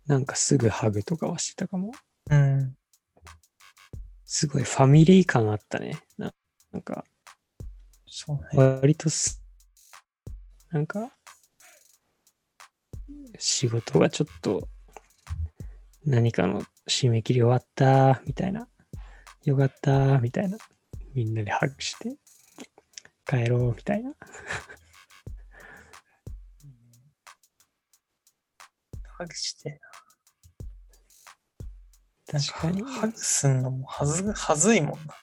Speaker 2: なんかすぐハグとかはしてたかも。
Speaker 1: うん。
Speaker 2: すごいファミリー感あったね。ななんか、
Speaker 1: そうね。
Speaker 2: 割とす、なんか、仕事がちょっと、何かの締め切り終わった、みたいな。よかった、みたいな。みんなでハグして、帰ろう、みたいな。
Speaker 1: ハグして。
Speaker 2: 確かに。
Speaker 1: ハグすんのもはず、はずいもんな。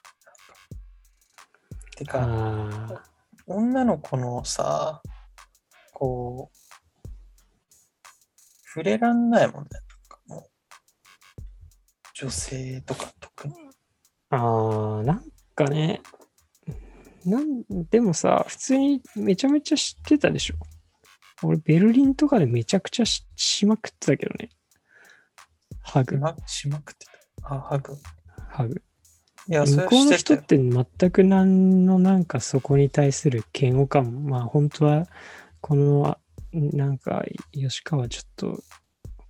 Speaker 1: てか、
Speaker 2: あ
Speaker 1: 女の子のさ、こう、触れらんないもんね。女性とか特に。
Speaker 2: あ、ああ、なんかね、なんでもさ、普通にめちゃめちゃ知ってたでしょ。俺、ベルリンとかでめちゃくちゃししまくってたけどね。ハグ、
Speaker 1: ま、しまくってた。あ、ハグ。
Speaker 2: ハグ。
Speaker 1: いや、
Speaker 2: 向こうの。人って全く何のなんかそこに対する嫌悪感も、まあ本当は、この、あなんか、吉川ちょっと、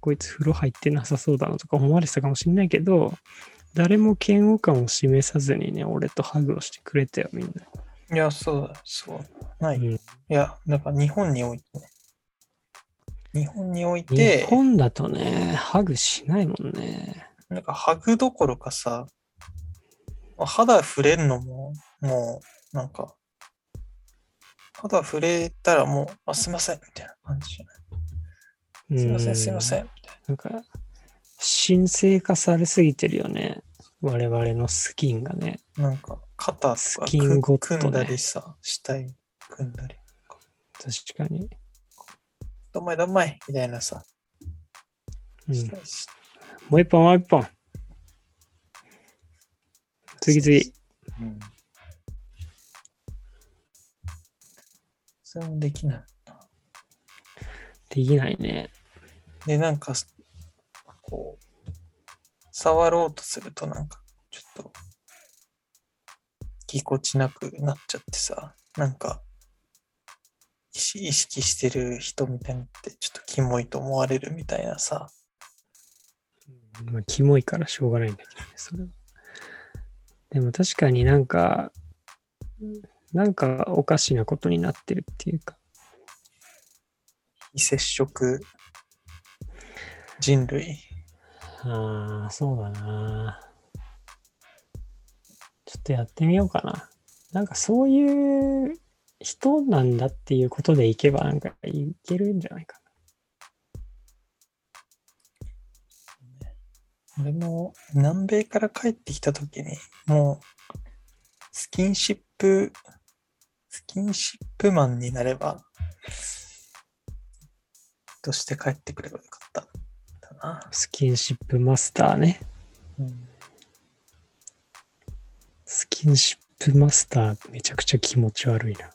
Speaker 2: こいつ風呂入ってなさそうだなとか思われてたかもしれないけど、誰も嫌悪感を示さずにね、俺とハグをしてくれたよ、みんな。
Speaker 1: いや、そうだ、そう。ない。い
Speaker 2: うん
Speaker 1: や、だから日本においてね。日本におい
Speaker 2: 日
Speaker 1: て、
Speaker 2: 本だとね、ハグしないもんね。
Speaker 1: なんかハグどころかさ、肌触れるのも、もう、なんか、肌触れたらもう、あ、すいません、みたいな感じじゃない？すいません、すいません、
Speaker 2: なんか、神聖化されすぎてるよね。我々のスキンがね。
Speaker 1: なんか、肩と
Speaker 2: ス
Speaker 1: か
Speaker 2: キンゴッドね
Speaker 1: 組んだりさ、死体組んだり。
Speaker 2: 確かに。
Speaker 1: どんまいどんまいみたいなさ、
Speaker 2: うん、もう一本、もう一本。次々。
Speaker 1: うん。それもできない。
Speaker 2: できないね。
Speaker 1: で、なんか、こう、触ろうとするとなんか、ちょっと、ぎこちなくなっちゃってさ、なんか、意識してる人みたいになって、ちょっとキモいと思われるみたいなさ、
Speaker 2: まあ、キモいからしょうがないんだけどね、それは。でも確かになんか、なんかおかしなことになってるっていうか、
Speaker 1: 非接触人類。
Speaker 2: ああ、そうだな。ちょっとやってみようかな。なんかそういう人なんだっていうことでいけばなんかいけるんじゃないか
Speaker 1: 俺も南米から帰ってきたときに、もう、スキンシップ、スキンシップマンになれば、として帰ってくればよかった。だな
Speaker 2: な。。スキンシップマスターね。
Speaker 1: うん、
Speaker 2: スキンシップマスターめちゃくちゃ気持ち悪いな。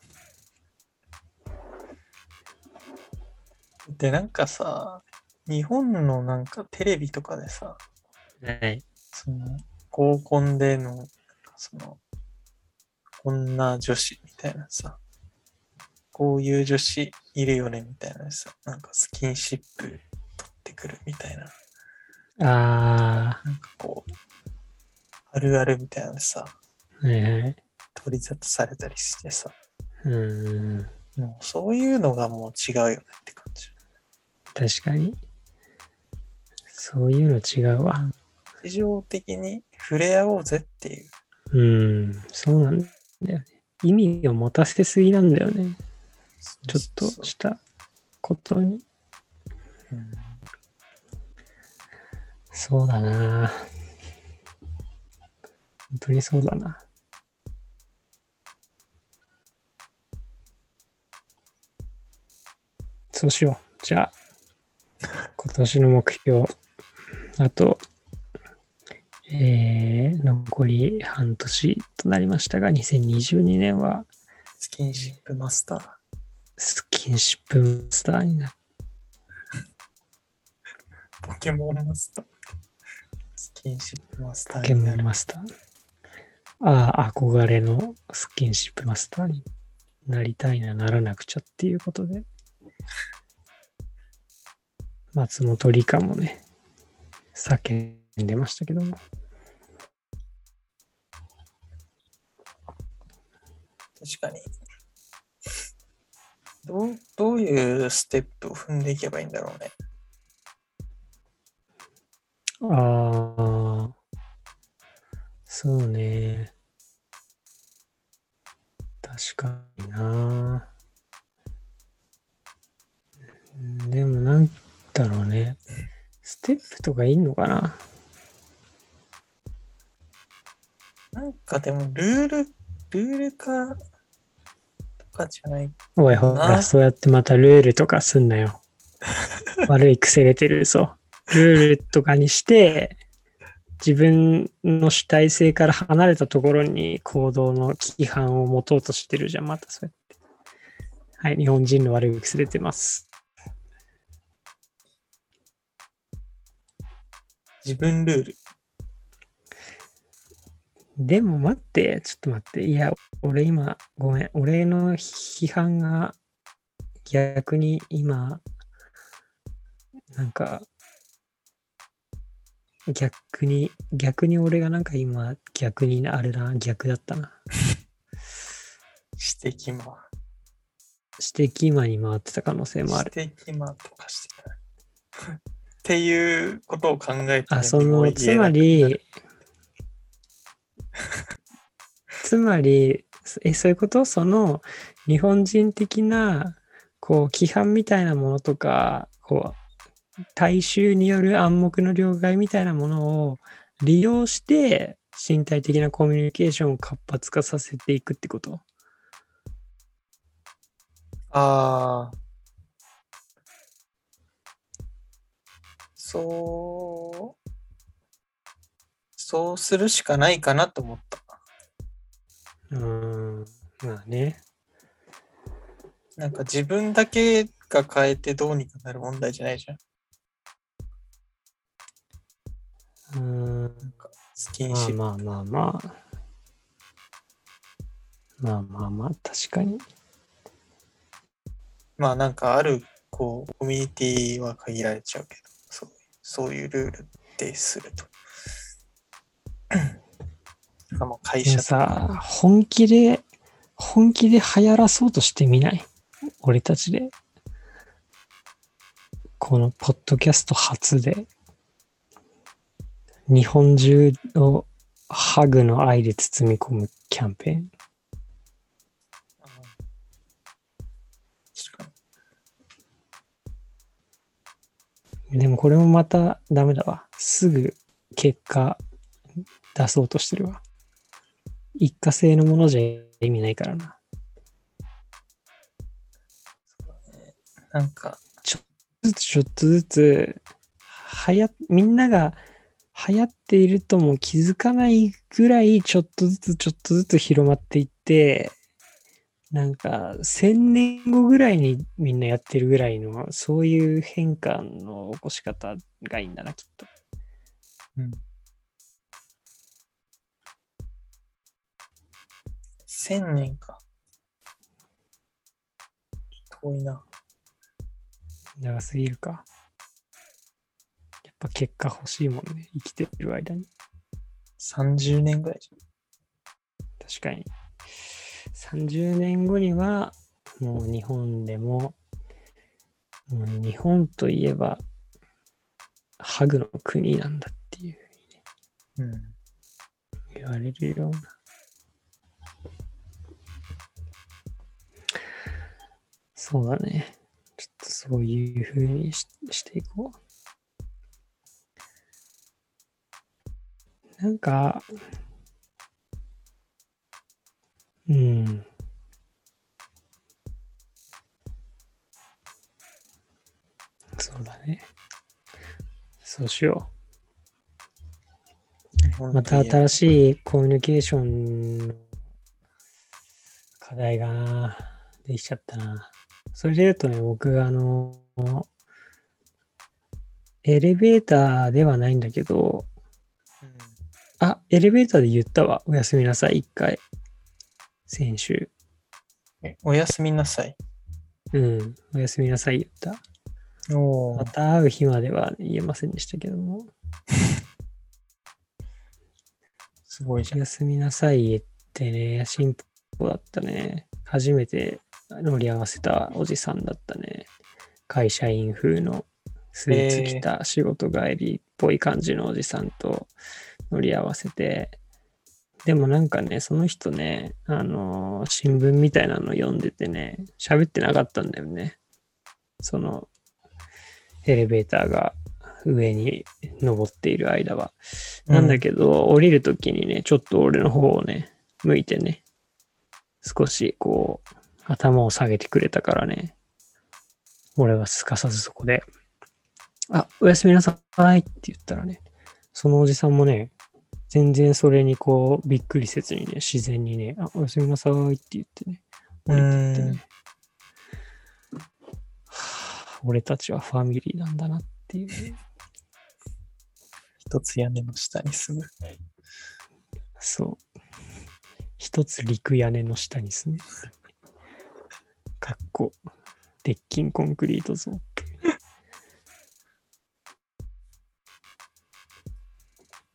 Speaker 1: で、なんかさ、日本のなんかテレビとかでさ、
Speaker 2: はい。
Speaker 1: その、合コンでの、その、こんな女子みたいなさ、こういう女子いるよねみたいなさ、なんかスキンシップ取ってくるみたいな、
Speaker 2: あ
Speaker 1: なんかこう、あるあるみたいなのさ、
Speaker 2: あ、はいはい。
Speaker 1: 取り沙汰されたりしてさ、
Speaker 2: うーん。
Speaker 1: もうそういうのがもう違うよねって感じ。
Speaker 2: 確かに。そういうの違うわ。
Speaker 1: 日常的に触れ合おうぜっていう。
Speaker 2: うん。そうなんだよね。意味を持たせすぎなんだよね。ちょっとしたことに。
Speaker 1: うん
Speaker 2: そうだな。本当にそうだな。そうしよう。じゃあ、今年の目標、あと、えー、残り半年となりましたが、2022年は
Speaker 1: スキンシップマスター。
Speaker 2: スキンシップマスターになる。
Speaker 1: ポケモンマスター。スキンシップマスターになる。
Speaker 2: マスター。ああ、憧れのスキンシップマスターになりたいな、ならなくちゃっていうことで。松本理香もね、叫んでましたけども。
Speaker 1: 確かに。どう、どういうステップを踏んでいけばいいんだろうね。
Speaker 2: ああ、そうね。確かにな。うんでもなんだろうね。ステップとかいいのかな？
Speaker 1: なんかでも、ルール、ルール化とかじゃない。
Speaker 2: おいほら、そうやってまたルールとかすんなよ。悪い癖出てるぞ。ルールとかにして、自分の主体性から離れたところに行動の規範を持とうとしてるじゃん、またそうやって。はい、日本人の悪い癖出てます。
Speaker 1: 自分ルール。
Speaker 2: でも待って、ちょっと待って。いや、俺今、ごめん。俺の批判が逆に今、なんか、逆に、逆に俺がなんか今、逆にあれだな、逆だったな。
Speaker 1: 指摘魔。
Speaker 2: 指摘魔に回ってた可能性もある。
Speaker 1: 指摘魔とかしてた。っていうことを考えて
Speaker 2: あ、その、つまり、つまり、え、そういうこと？その、日本人的な、こう、規範みたいなものとか、こう、大衆による暗黙の了解みたいなものを利用して身体的なコミュニケーションを活発化させていくってこと？
Speaker 1: ああ。そう、そうするしかないかなと思った。
Speaker 2: うーん。まあね。
Speaker 1: なんか自分だけが変えてどうにかなる問題じゃないじゃん。
Speaker 2: うーん。
Speaker 1: スキンシップ。
Speaker 2: まあまあまあまあ。まあまあまあ、確かに。
Speaker 1: まあなんかあるこうコミュニティは限られちゃうけど、そうそういうルールですると。もう会社
Speaker 2: さ、本気で、本気で流行らそうとしてみない？俺たちで。このポッドキャスト初で、日本中をハグの愛で包み込むキャンペーン？でもこれもまたダメだわ。すぐ結果出そうとしてるわ。一過性のものじゃ意味ないからな。
Speaker 1: になんか、
Speaker 2: ずつちょっとずつ、はや、みんなが流行っているとも気づかないぐらい、ちょっとずつちょっとずつ広まっていって、なんか、千年後ぐらいにみんなやってるぐらいの、そういう変化の起こし方がいいんだな、きっと。
Speaker 1: うん。千年か。遠いな。
Speaker 2: 長すぎるか。ぱ結果欲しいもんね、生きてる間に。
Speaker 1: 30年ぐらいじ
Speaker 2: 確かに。30年後には、もう日本でも、うん日本といえば、ハグの国なんだっていう
Speaker 1: ゃん。うん。
Speaker 2: 言われるような。そうだね。ちょっとそういうふうにししていこう。なんか、うん。そうだね。そうしよう。また新しいコミュニケーションの課題ができちゃったな。それで言うとね、僕、あの、エレベーターではないんだけど、
Speaker 1: うん
Speaker 2: あ、エレベーターで言ったわ。おやすみなさい、一回。先週。
Speaker 1: えおやすみなさい。
Speaker 2: うん。おやすみなさい言った。
Speaker 1: お
Speaker 2: また会う日までは言えませんでしたけども。
Speaker 1: すごいじゃん。
Speaker 2: おやすみなさい言ってね、進歩だったね。初めて乗り合わせたおじさんだったね。会社員風のスーツ着た仕事帰りっぽい感じのおじさんと乗り合わせて、でもなんかね、その人ね、あのー新聞みたいなの読んでてね、喋ってなかったんだよね。その、エレベーターが上に登っている間は。なんだけど、降りるときにね、ちょっと俺の方をね、向いてね、少しこう、頭を下げてくれたからね、俺はすかさずそこで、あ、おやすみなさいって言ったらね、そのおじさんもね、全然それにこう、びっくりせずにね、自然にね、あ、おやすみなさいって言ってね、降りてって
Speaker 1: うん
Speaker 2: ね、はあ俺たちはファミリーなんだなっていうね、
Speaker 1: 一つ屋根の下に住む。
Speaker 2: そう。一つ陸屋根の下に住む。かっこ、鉄筋コンクリート像っていう。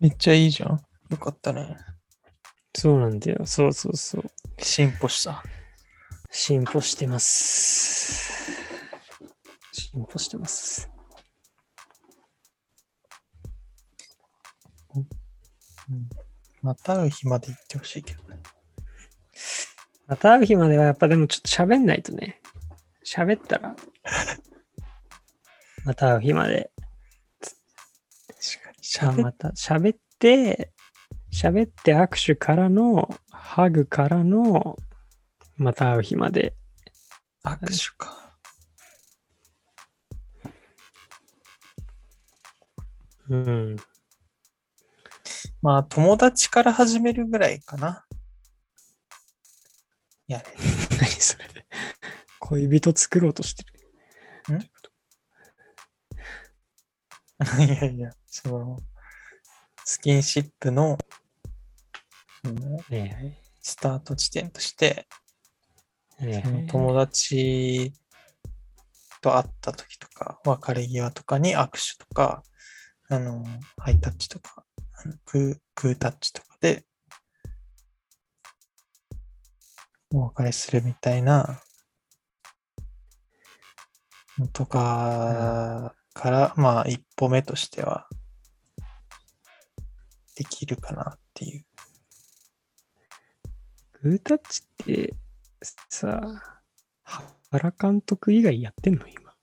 Speaker 1: めっちゃいいじゃん。よかったね。
Speaker 2: そうなんだよ。そうそうそう。
Speaker 1: 進歩した。
Speaker 2: 進歩してます。進歩してます。
Speaker 1: うん、また会う日まで行ってほしいけどね。
Speaker 2: また会う日まではやっぱでもちょっと喋んないとね。喋ったら。また会う日まで。
Speaker 1: 確かに。
Speaker 2: あ
Speaker 1: 喋っ
Speaker 2: また 喋って、喋って握手からの、ハグからの、また会う日まで。
Speaker 1: 握手か。
Speaker 2: うん。
Speaker 1: まあ、友達から始めるぐらいかな。いや、
Speaker 2: 何それ。恋人作ろうとしてる。
Speaker 1: いやいや、その、スキンシップの、うん
Speaker 2: ね
Speaker 1: スタート地点として、その
Speaker 2: え。
Speaker 1: 友達と会った時とか、別れ際とかに握手とか、あの、ハイタッチとか、グー、グータッチとかで、お別れするみたいな、のとかから、まあ、一歩目としては、できるかなっていう。
Speaker 2: グータッチって、さ、原監督以外やってんの今？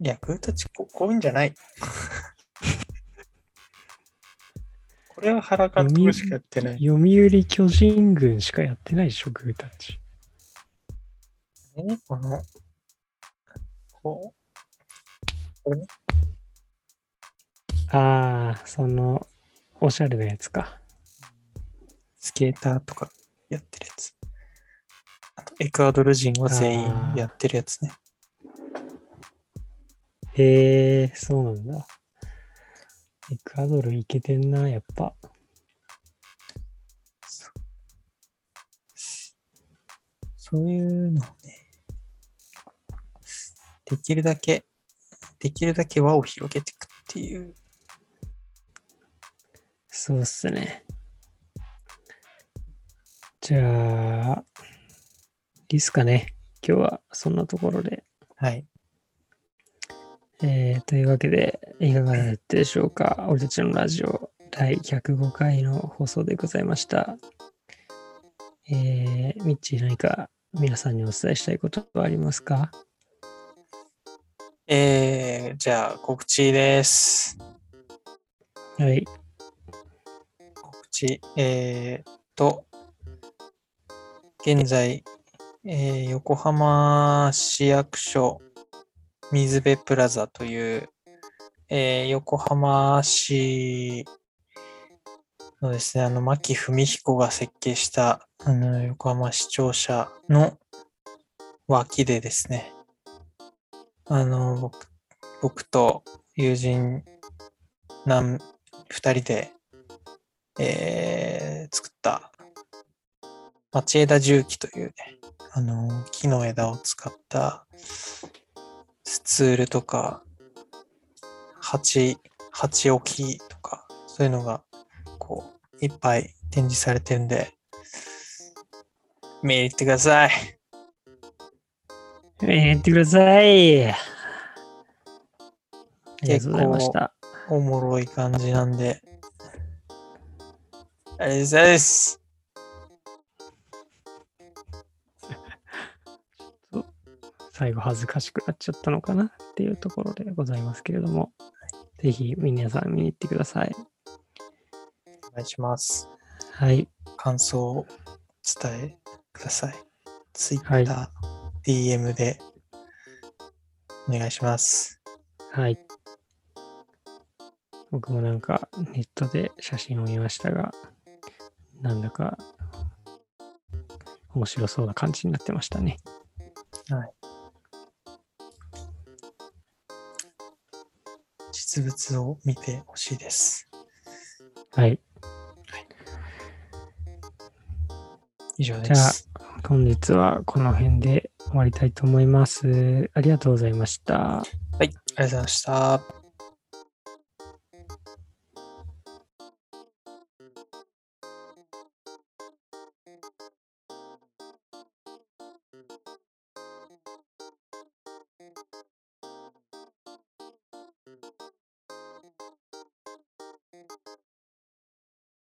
Speaker 1: いや、グータッチここういうんじゃない。これは原監督しかやってない。
Speaker 2: 読売巨人軍しかやってないでしょ、グータッチ。
Speaker 1: ねこの、こう、
Speaker 2: ああ、その、おしゃれなやつか。
Speaker 1: スケーターとかやってるやつ。あと、エクアドル人は全員やってるやつね。
Speaker 2: へえ、そうなんだ。エクアドルいけてんな、やっぱ。
Speaker 1: そういうのをね、できるだけ、できるだけ輪を広げていくっていう。
Speaker 2: そうっすね。じゃあ、いいっすかね。今日はそんなところで。
Speaker 1: はい。
Speaker 2: えーというわけで、いかがだったでしょうか。俺たちのラジオ第105回の放送でございました。えー、ミッチー何か皆さんにお伝えしたいことはありますか？
Speaker 1: えー、じゃあ告知です。
Speaker 2: はい。
Speaker 1: 告知。えー、と、現在、えー横浜市役所水辺プラザという、えー横浜市のですね、あの、牧文彦が設計した、あの、横浜市庁舎の脇でですね、あの、僕、僕と友人何、二人で、えー作った町枝重機というね、あの、木の枝を使ったスツールとか、鉢、鉢置きとか、そういうのが、こう、いっぱい展示されてるんで、見に行ってください。
Speaker 2: えー、言ってください。ありがとうございました。
Speaker 1: おもろい感じなんで、ありがとうございます。
Speaker 2: 最後恥ずかしくなっちゃったのかなっていうところでございますけれども、ぜひ皆さん見に行ってください。
Speaker 1: お願いします。
Speaker 2: はい。
Speaker 1: 感想を伝えください。Twitter、
Speaker 2: はい
Speaker 1: DM でお願いします。
Speaker 2: はい。僕もなんかネットで写真を見ましたが、なんだか面白そうな感じになってましたね。
Speaker 1: 実物を見てほしいです。
Speaker 2: はい。
Speaker 1: 以上
Speaker 2: じゃあ
Speaker 1: です。
Speaker 2: 本日はこの辺で終わりたいと思います。ありがとうございました。
Speaker 1: はい、ありがとうございました。